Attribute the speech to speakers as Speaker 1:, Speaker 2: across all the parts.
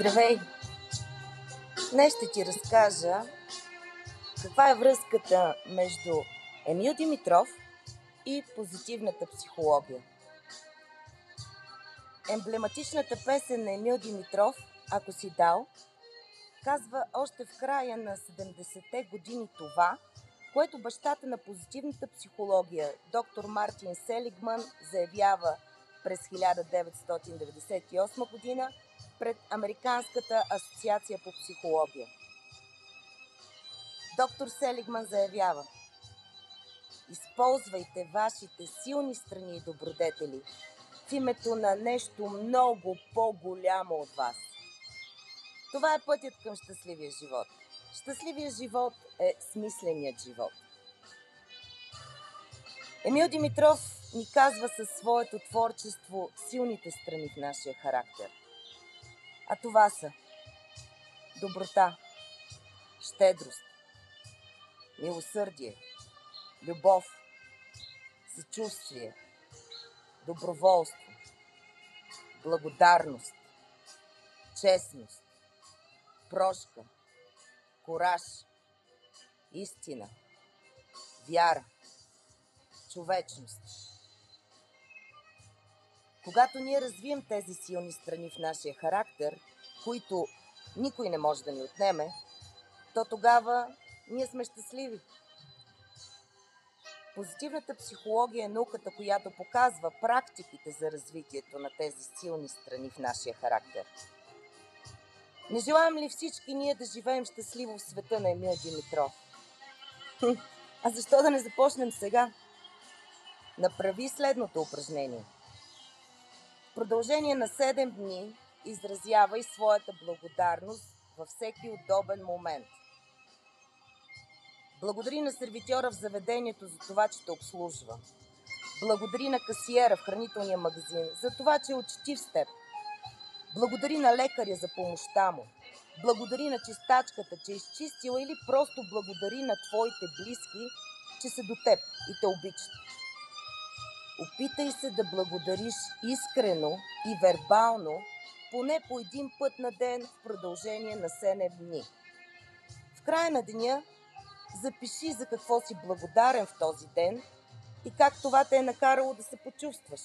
Speaker 1: Здравей! Днес ще ти разкажа каква е връзката между Емил Димитров и позитивната психология. Емблематичната песен на Емил Димитров «Ако си дал» казва още в края на 70-те години това, което бащата на позитивната психология, доктор Мартин Селигман, заявява през 1998 година пред Американската асоциация по психология. Доктор Селигман заявява Използвайте вашите силни страни и добродетели в името на нещо много по-голямо от вас. Това е пътят към щастливия живот. Щастливия живот е смисленият живот. Емил Димитров ни казва със своето творчество силните страни в нашия характер. А това са доброта, щедрост, милосърдие, любов, съчувствие, доброволство, благодарност, честност, прошка, кораж, истина, вяра, човечност. Когато ние развием тези силни страни в нашия характер, които никой не може да ни отнеме, то тогава ние сме щастливи. Позитивната психология е науката, която показва практиките за развитието на тези силни страни в нашия характер. Не желаем ли всички ние да живеем щастливо в света на Емил Димитров? А защо да не започнем сега? Направи следното упражнение. Продължение на 7 дни изразявай своята благодарност във всеки удобен момент. Благодари на сервитьора в заведението за това, че те обслужва. Благодари на касиера в хранителния магазин за това, че е учтив с теб. Благодари на лекаря за помощта му. Благодари на чистачката, че е изчистила или просто благодари на твоите близки, че са до теб и те обичат. Опитай се да благодариш искрено и вербално поне по един път на ден в продължение на 7 дни. В края на деня запиши за какво си благодарен в този ден и как това те е накарало да се почувстваш.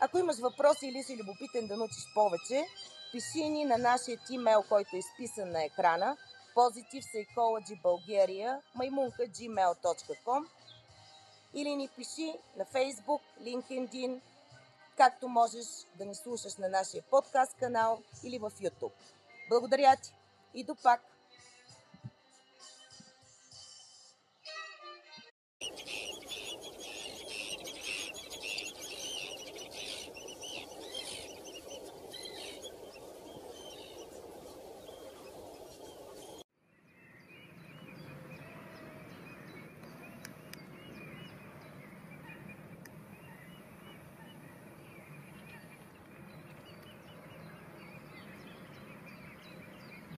Speaker 1: Ако имаш въпроси или си любопитен да научиш повече, пиши ни на нашия имейл, който е изписан на екрана Positive Psychology Bulgaria, maimunka.gmail.com или ни пиши на Facebook, LinkedIn, както можеш да ни слушаш на нашия подкаст канал или в YouTube. Благодаря ти и до пак!